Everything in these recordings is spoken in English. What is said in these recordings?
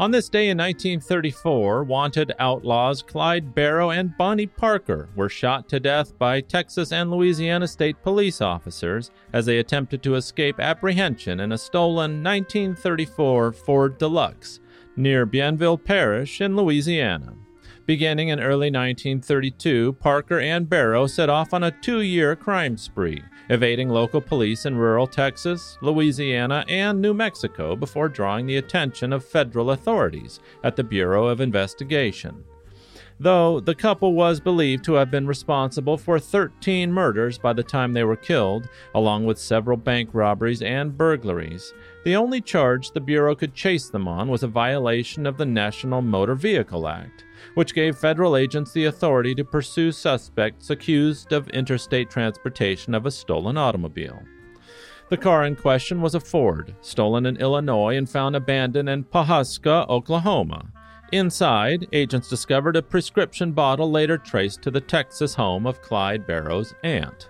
On this day in 1934, wanted outlaws Clyde Barrow and Bonnie Parker were shot to death by Texas and Louisiana state police officers as they attempted to escape apprehension in a stolen 1934 Ford Deluxe near Bienville Parish in Louisiana. Beginning in early 1932, Parker and Barrow set off on a two year crime spree evading local police in rural Texas, Louisiana, and New Mexico before drawing the attention of federal authorities at the Bureau of Investigation. Though the couple was believed to have been responsible for 13 murders by the time they were killed, along with several bank robberies and burglaries, the only charge the Bureau could chase them on was a violation of the National Motor Vehicle Act which gave federal agents the authority to pursue suspects accused of interstate transportation of a stolen automobile. The car in question was a Ford, stolen in Illinois and found abandoned in Pawhuska, Oklahoma. Inside, agents discovered a prescription bottle later traced to the Texas home of Clyde Barrow's aunt.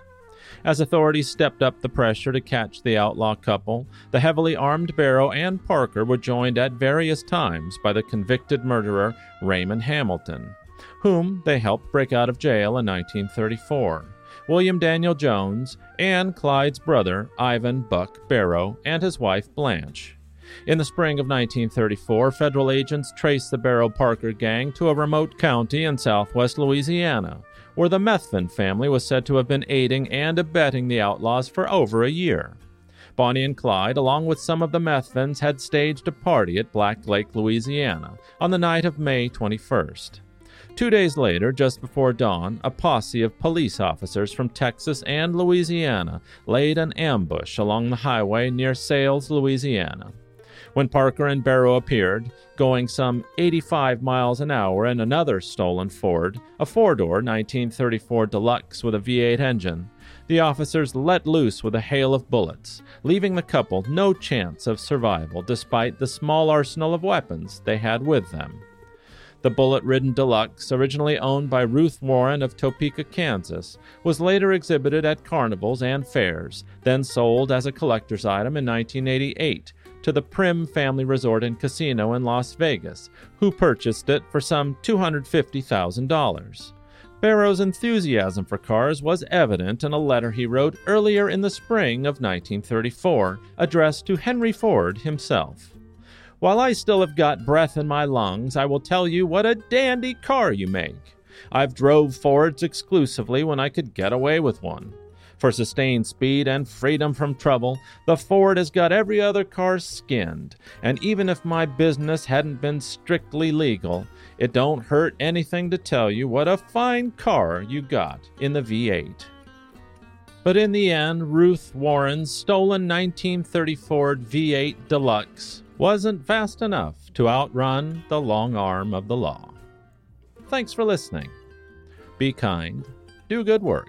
As authorities stepped up the pressure to catch the outlaw couple, the heavily armed Barrow and Parker were joined at various times by the convicted murderer Raymond Hamilton, whom they helped break out of jail in 1934. William Daniel Jones, and Clyde's brother, Ivan Buck Barrow, and his wife, Blanche. In the spring of 1934, federal agents traced the Barrow Parker gang to a remote county in southwest Louisiana, where the Methvin family was said to have been aiding and abetting the outlaws for over a year. Bonnie and Clyde, along with some of the Methvins, had staged a party at Black Lake, Louisiana, on the night of May 21st. Two days later, just before dawn, a posse of police officers from Texas and Louisiana laid an ambush along the highway near Sailes, Louisiana. When Parker and Barrow appeared, going some 85 miles an hour in another stolen Ford, a four door 1934 Deluxe with a V8 engine, the officers let loose with a hail of bullets, leaving the couple no chance of survival despite the small arsenal of weapons they had with them. The bullet ridden Deluxe, originally owned by Ruth Warren of Topeka, Kansas, was later exhibited at carnivals and fairs, then sold as a collector's item in 1988 to the Primm Family Resort and Casino in Las Vegas, who purchased it for some $250,000. Barrow's enthusiasm for cars was evident in a letter he wrote earlier in the spring of 1934, addressed to Henry Ford himself. While I still have got breath in my lungs, I will tell you what a dandy car you make. I've drove Fords exclusively when I could get away with one. For sustained speed and freedom from trouble, the Ford has got every other car skinned, and even if my business hadn't been strictly legal, it don't hurt anything to tell you what a fine car you got in the V8. But in the end, Ruth Warren's stolen 1930 Ford V8 Deluxe wasn't fast enough to outrun the long arm of the law. Thanks for listening. Be kind, do good work